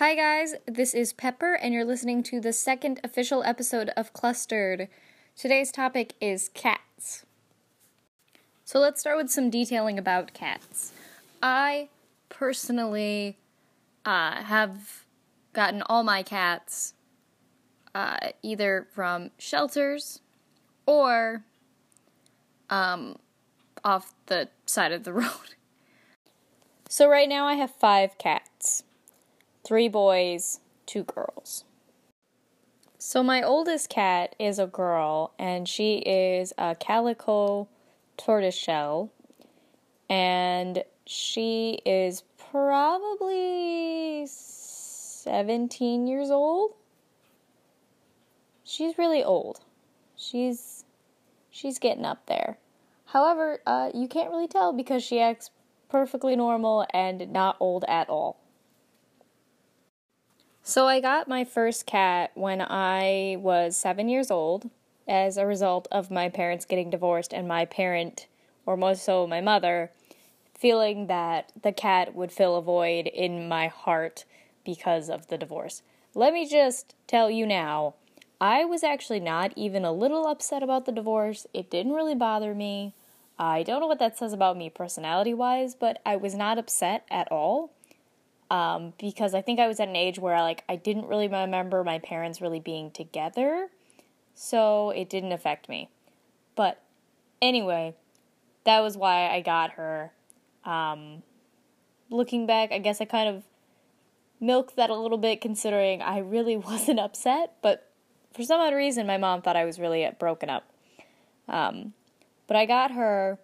Hi, guys, this is Pepper, and you're listening to the second official episode of Clustered. Today's topic is cats. So let's start with some detailing about cats. I personally uh, have gotten all my cats uh, either from shelters or um, off the side of the road. So right now I have five cats three boys, two girls. So, my oldest cat is a girl, and she is a calico tortoiseshell, and she is probably 17 years old. She's really old. She's she's getting up there. However, uh, you can't really tell because she acts perfectly normal and not old at all. So I got my first cat when I was seven years old as a result of my parents getting divorced and my parent, or more so my mother, feeling that the cat would fill a void in my heart because of the divorce. Let me just tell you now, I was actually not even a little upset about the divorce. It didn't really bother me. I don't know what that says about me personality wise, but I was not upset at all um, because I think I was at an age where I, like I didn't really remember my parents really being together, so it didn't affect me. But anyway, that was why I got her. Um, looking back, I guess I kind of milked that a little bit, considering I really wasn't upset, but for some odd reason, my mom thought I was really broken up. Um, but I got her,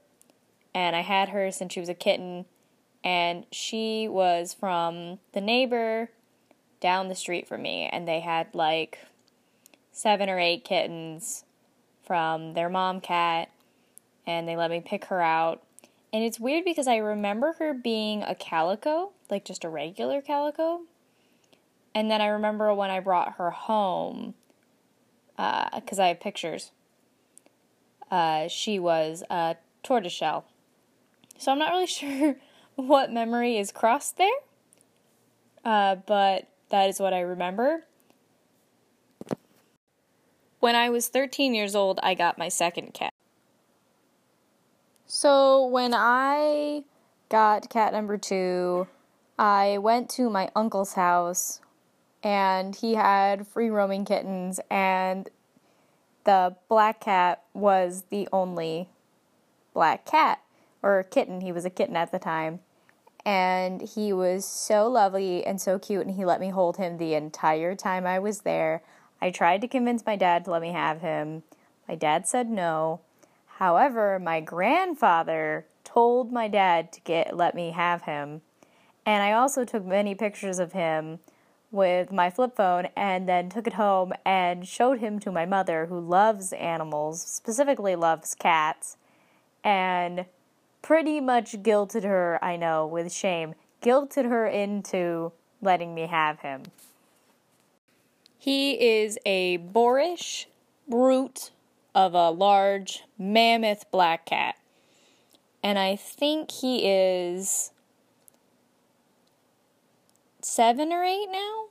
and I had her since she was a kitten and she was from the neighbor down the street from me, and they had like seven or eight kittens from their mom cat, and they let me pick her out. And it's weird because I remember her being a calico, like just a regular calico. And then I remember when I brought her home, because uh, I have pictures, uh, she was a tortoiseshell. So I'm not really sure what memory is crossed there, uh, but that is what I remember. When I was 13 years old, I got my second cat. So when I got cat number two, I went to my uncle's house and he had free roaming kittens, and the black cat was the only black cat or kitten. He was a kitten at the time and he was so lovely and so cute and he let me hold him the entire time I was there. I tried to convince my dad to let me have him. My dad said no. However, my grandfather told my dad to get let me have him. And I also took many pictures of him with my flip phone and then took it home and showed him to my mother who loves animals, specifically loves cats. And pretty much guilted her, I know, with shame, guilted her into letting me have him. He is a boorish brute of a large mammoth black cat. And I think he is seven or eight now.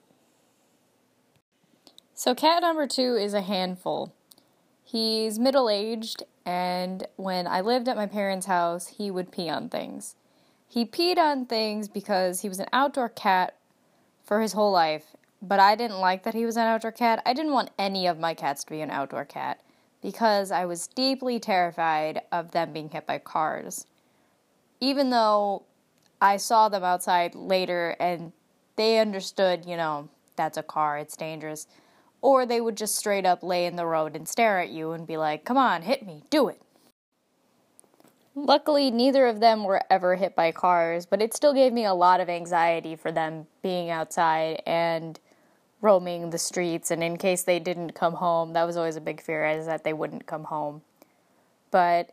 So, cat number two is a handful. He's middle aged and when I lived at my parents' house, he would pee on things. He peed on things because he was an outdoor cat for his whole life, but I didn't like that he was an outdoor cat. I didn't want any of my cats to be an outdoor cat because I was deeply terrified of them being hit by cars. Even though I saw them outside later and they understood, you know, that's a car, it's dangerous or they would just straight up lay in the road and stare at you and be like, come on, hit me, do it. Luckily, neither of them were ever hit by cars, but it still gave me a lot of anxiety for them being outside and roaming the streets. And in case they didn't come home, that was always a big fear, is that they wouldn't come home. But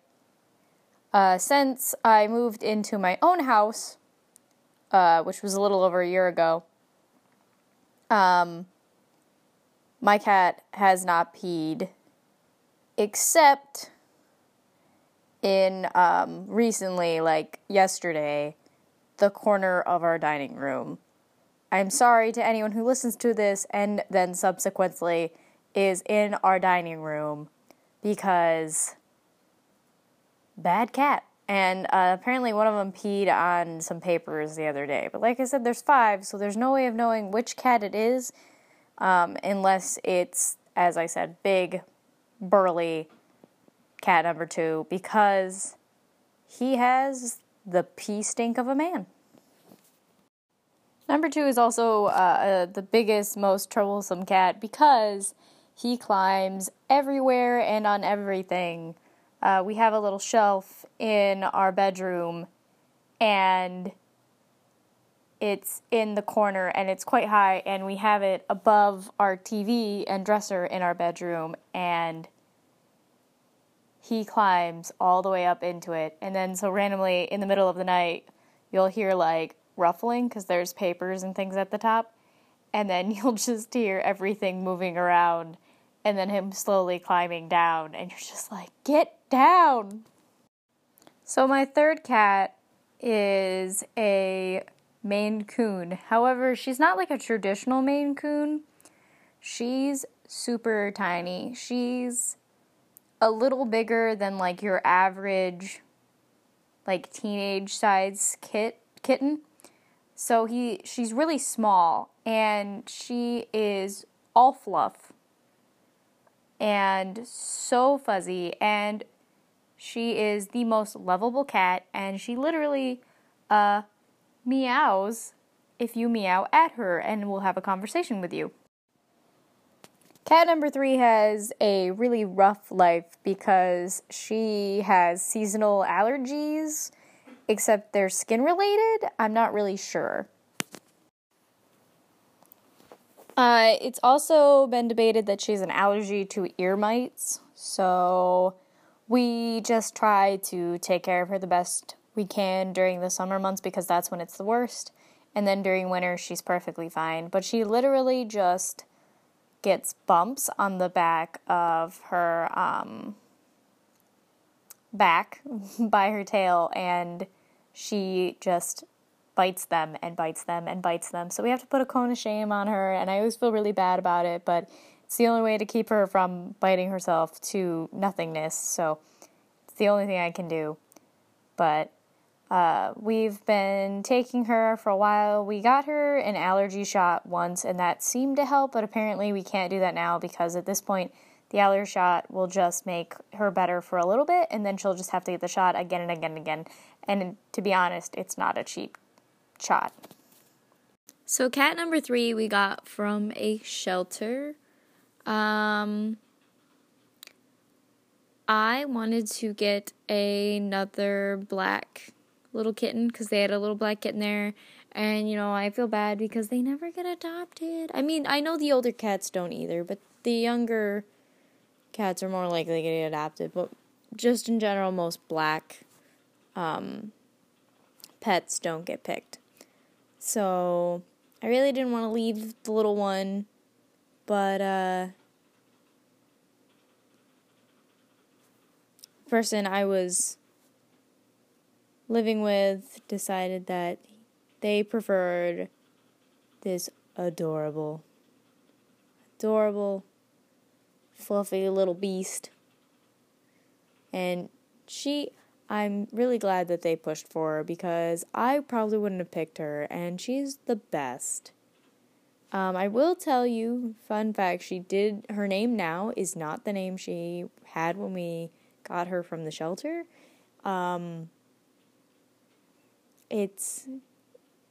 uh, since I moved into my own house, uh, which was a little over a year ago, um, my cat has not peed except in um, recently, like yesterday, the corner of our dining room. I'm sorry to anyone who listens to this and then subsequently is in our dining room because bad cat. And uh, apparently, one of them peed on some papers the other day. But like I said, there's five, so there's no way of knowing which cat it is um, unless it's, as I said, big, burly cat number two because he has the pee stink of a man. Number two is also uh, uh, the biggest, most troublesome cat because he climbs everywhere and on everything. Uh, we have a little shelf in our bedroom, and it's in the corner and it's quite high, and we have it above our TV and dresser in our bedroom, and he climbs all the way up into it. And then, so randomly in the middle of the night, you'll hear like ruffling because there's papers and things at the top. And then you'll just hear everything moving around and then him slowly climbing down. And you're just like, get down. So, my third cat is a Maine Coon. However, she's not like a traditional Maine Coon. She's super tiny. She's a little bigger than like your average like teenage size kit kitten. So he she's really small and she is all fluff and so fuzzy and she is the most lovable cat and she literally uh meows if you meow at her and will have a conversation with you. Cat number three has a really rough life because she has seasonal allergies, except they're skin related. I'm not really sure. Uh, it's also been debated that she has an allergy to ear mites, so we just try to take care of her the best we can during the summer months because that's when it's the worst. And then during winter, she's perfectly fine. But she literally just gets bumps on the back of her um, back by her tail, and she just bites them and bites them and bites them. So we have to put a cone of shame on her, and I always feel really bad about it, but it's the only way to keep her from biting herself to nothingness. So it's the only thing I can do. But uh, we've been taking her for a while. We got her an allergy shot once, and that seemed to help, but apparently we can't do that now because at this point, the allergy shot will just make her better for a little bit, and then she'll just have to get the shot again and again and again. And to be honest, it's not a cheap shot. So, cat number three we got from a shelter. Um, I wanted to get another black little kitten because they had a little black kitten there. And, you know, I feel bad because they never get adopted. I mean, I know the older cats don't either, but the younger cats are more likely to get adopted. But just in general, most black um, pets don't get picked. So I really didn't want to leave the little one, but uh, person I was living with decided that they preferred this adorable, adorable, fluffy little beast. And she, I'm really glad that they pushed for her because I probably wouldn't have picked her, and she's the best. Um, I will tell you, fun fact, she did, her name now is not the name she had when we got her from the shelter. Um, it's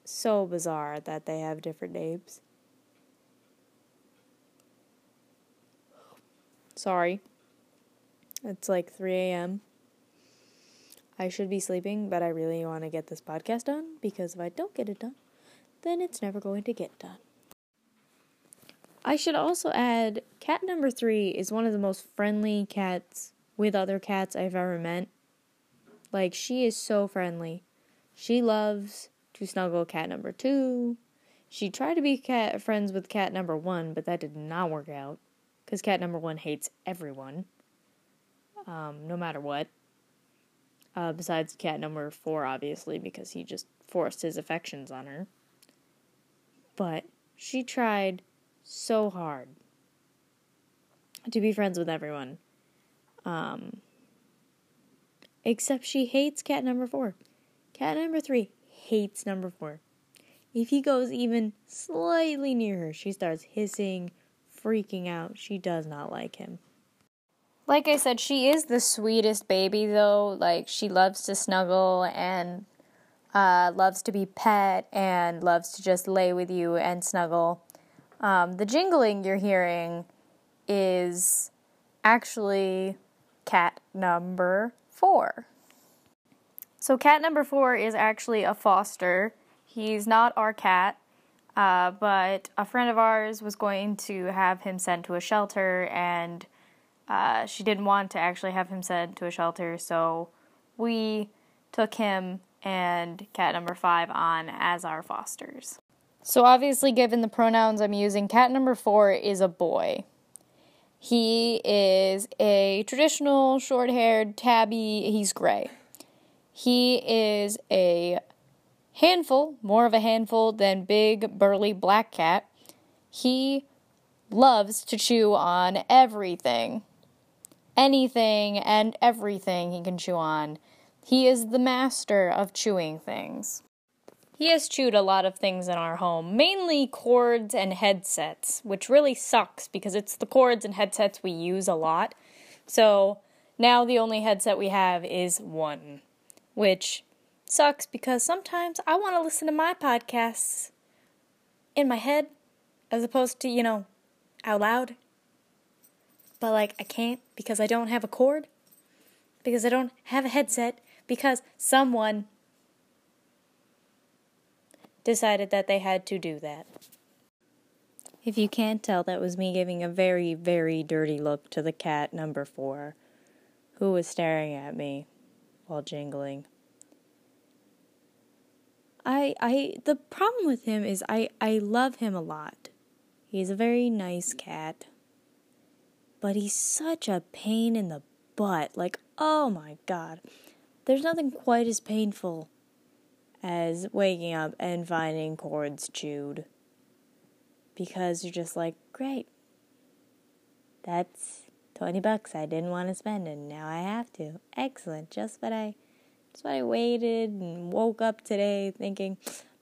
so bizarre that they have different names. Sorry. It's like 3 a.m. I should be sleeping, but I really want to get this podcast done because if I don't get it done, then it's never going to get done. I should also add cat number three is one of the most friendly cats with other cats I've ever met. Like, she is so friendly. She loves to snuggle cat number two. She tried to be cat friends with cat number one, but that did not work out because cat number one hates everyone, um, no matter what. Uh, besides cat number four, obviously, because he just forced his affections on her. but she tried so hard to be friends with everyone. Um, except she hates cat number four. Cat number three hates number four. If he goes even slightly near her, she starts hissing, freaking out. She does not like him. Like I said, she is the sweetest baby, though. Like, she loves to snuggle and uh, loves to be pet and loves to just lay with you and snuggle. Um, the jingling you're hearing is actually cat number four. So, cat number four is actually a foster. He's not our cat, uh, but a friend of ours was going to have him sent to a shelter, and uh, she didn't want to actually have him sent to a shelter, so we took him and cat number five on as our fosters. So, obviously, given the pronouns I'm using, cat number four is a boy. He is a traditional short haired tabby, he's gray. He is a handful, more of a handful than big, burly black cat. He loves to chew on everything. Anything and everything he can chew on. He is the master of chewing things. He has chewed a lot of things in our home, mainly cords and headsets, which really sucks because it's the cords and headsets we use a lot. So now the only headset we have is one, which sucks because sometimes I want to listen to my podcasts in my head as opposed to, you know, out loud. But like I can't because I don't have a cord, because I don't have a headset, because someone decided that they had to do that. If you can't tell, that was me giving a very, very dirty look to the cat number four, who was staring at me while jingling. I I the problem with him is I I love him a lot. He's a very nice cat. But he's such a pain in the butt. Like, oh my god. There's nothing quite as painful as waking up and finding cords chewed. Because you're just like, great. That's 20 bucks I didn't want to spend and now I have to. Excellent. Just what I just what I waited and woke up today thinking,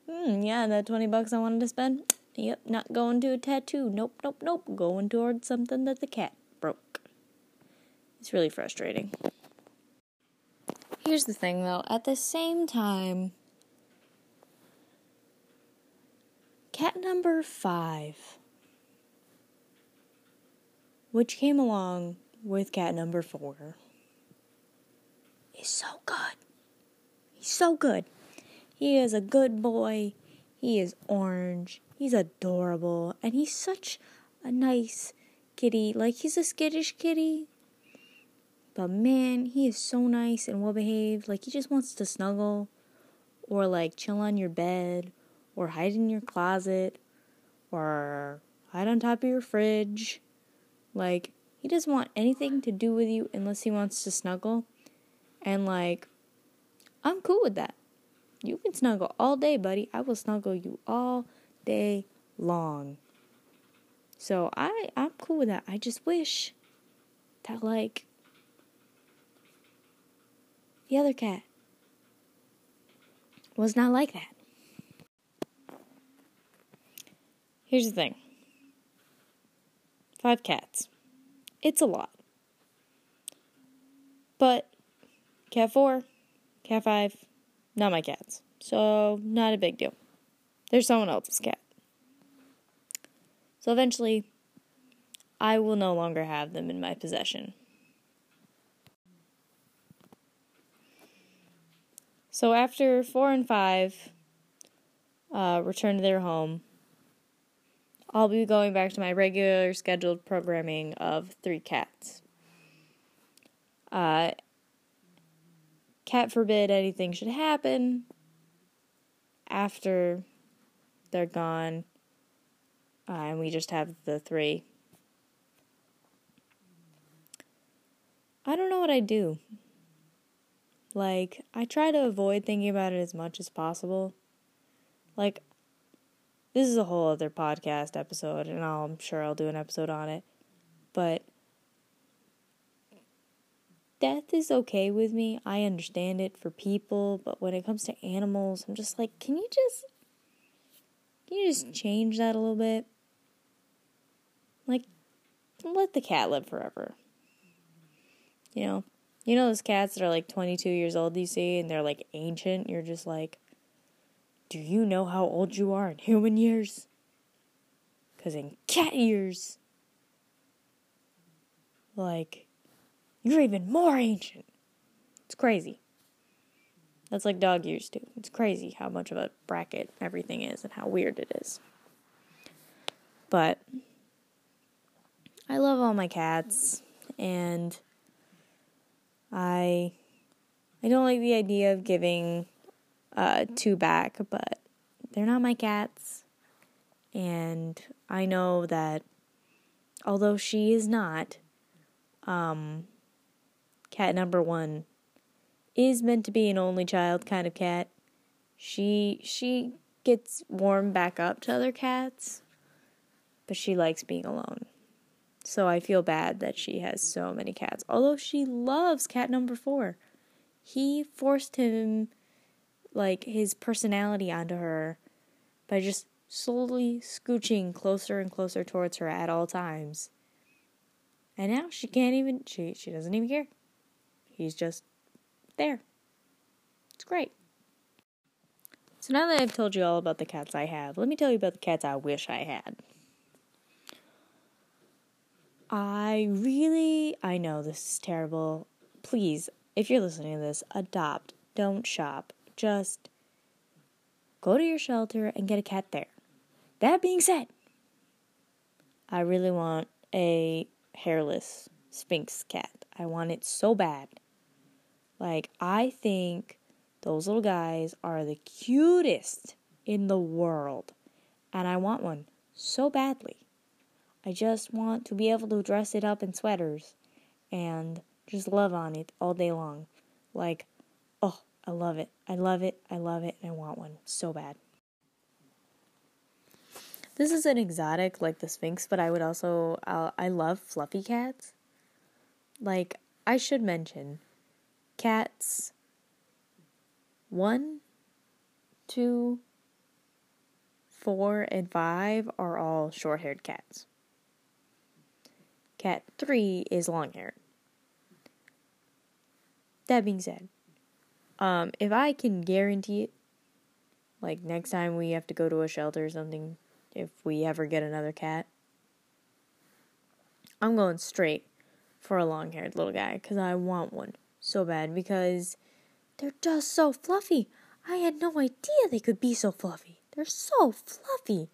hmm, yeah, that 20 bucks I wanted to spend. Yep, not going to a tattoo. Nope, nope, nope. Going towards something that the cat broke. It's really frustrating. Here's the thing though, at the same time, cat number five, which came along with cat number four, is so good. He's so good. He is a good boy. He is orange. He's adorable. And he's such a nice kitty. Like, he's a skittish kitty. But man, he is so nice and well behaved. Like, he just wants to snuggle or like chill on your bed or hide in your closet or hide on top of your fridge. Like, he doesn't want anything to do with you unless he wants to snuggle. And like, I'm cool with that. You can snuggle all day, buddy. I will snuggle you all day long. So I I'm cool with that. I just wish that like the other cat was not like that. Here's the thing. Five cats. It's a lot. But cat 4 Cat 5, not my cats. So, not a big deal. They're someone else's cat. So, eventually, I will no longer have them in my possession. So, after 4 and 5 uh, return to their home, I'll be going back to my regular scheduled programming of three cats. Uh, cat forbid anything should happen after they're gone, uh, and we just have the three. I don't know what I do. Like, I try to avoid thinking about it as much as possible. Like, this is a whole other podcast episode, and I'll, I'm sure I'll do an episode on it. But death is okay with me. I understand it for people, but when it comes to animals, I'm just like, can you just can you just change that a little bit? Like let the cat live forever. You know, you know those cats that are like 22 years old you see and they're like ancient, you're just like do you know how old you are in human years? Cuz in cat years like you're even more ancient. It's crazy. That's like dog years too. It's crazy how much of a bracket everything is and how weird it is. But I love all my cats and I I don't like the idea of giving uh, two back, but they're not my cats. And I know that although she is not, um, cat number one is meant to be an only child kind of cat. She she gets warm back up to other cats, but she likes being alone. So I feel bad that she has so many cats. Although she loves cat number 4. He forced him like his personality onto her by just slowly scooching closer and closer towards her at all times. And now she can't even she she doesn't even care. He's just there. It's great. So now that I've told you all about the cats I have, let me tell you about the cats I wish I had. I really, I know this is terrible. Please, if you're listening to this, adopt. Don't shop. Just go to your shelter and get a cat there. That being said, I really want a hairless Sphynx cat. I want it so bad. Like, I think those little guys are the cutest in the world. And I want one so badly. I just want to be able to dress it up in sweaters and just love on it all day long. Like, I love it. I love it. I love it. And I want one so bad. This is an exotic like the Sphynx, but I would also, I love fluffy cats. Like, I should mention, cats one, two, four, and five are all short haired cats. Cat three is long haired. That being said, um, if I can guarantee it, like next time we have to go to a shelter or something, if we ever get another cat, I'm going straight for a long haired little guy because I want one so bad because they're just so fluffy. I had no idea they could be so fluffy. They're so fluffy.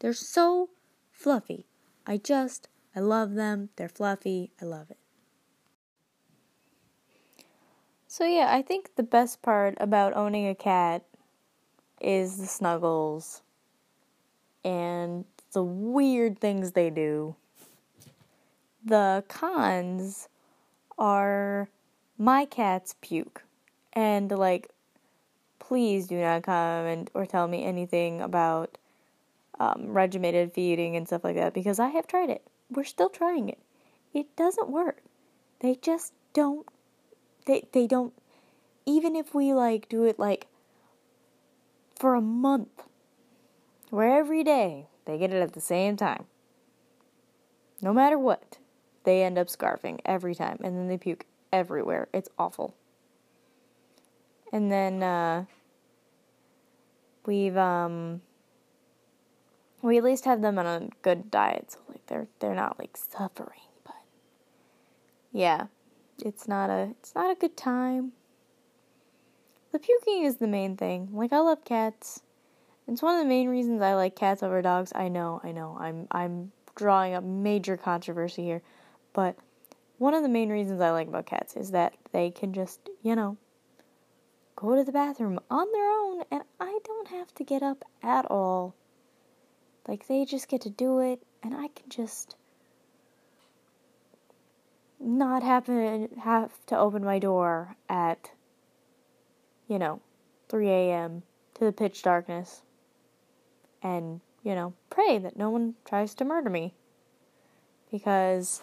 They're so fluffy. I just, I love them. They're fluffy. I love it. So, yeah, I think the best part about owning a cat is the snuggles and the weird things they do. The cons are my cats puke. And like please do not come and or tell me anything about um, regimented feeding and stuff like that because I have tried it. We're still trying it. It doesn't work. They just don't. They they don't. Even if we like do it like for a month, where every day they get it at the same time. No matter what, they end up scarfing every time, and then they puke everywhere. It's awful. And then uh, we've um, we at least have them on a good diet, so like they're they're not like suffering. But yeah, it's not a it's not a good time. The puking is the main thing. Like I love cats. It's one of the main reasons I like cats over dogs. I know, I know. I'm I'm drawing a major controversy here, but one of the main reasons I like about cats is that they can just, you know, go to the bathroom on their own and I don't have to get up at all. Like they just get to do it and I can just not to have to open my door at you know 3 a.m. to the pitch darkness and you know, pray that no one tries to murder me. Because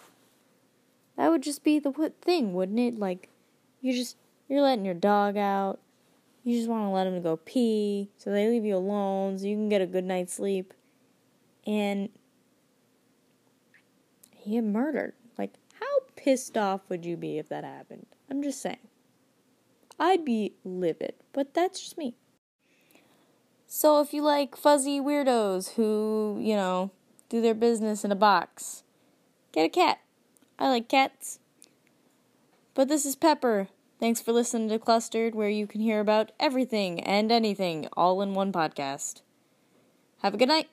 that would just be the thing, wouldn't it? Like, you just, you're letting your dog out. You just want to let him go pee, so they leave you alone so you can get a good night's sleep. And he get murdered. Pissed off would you be if that happened? I'm just saying. I'd be livid, but that's just me. So if you like fuzzy weirdos who, you know, do their business in a box, get a cat. I like cats. But this is Pepper. Thanks for listening to Clustered, where you can hear about everything and anything all in one podcast. Have a good night.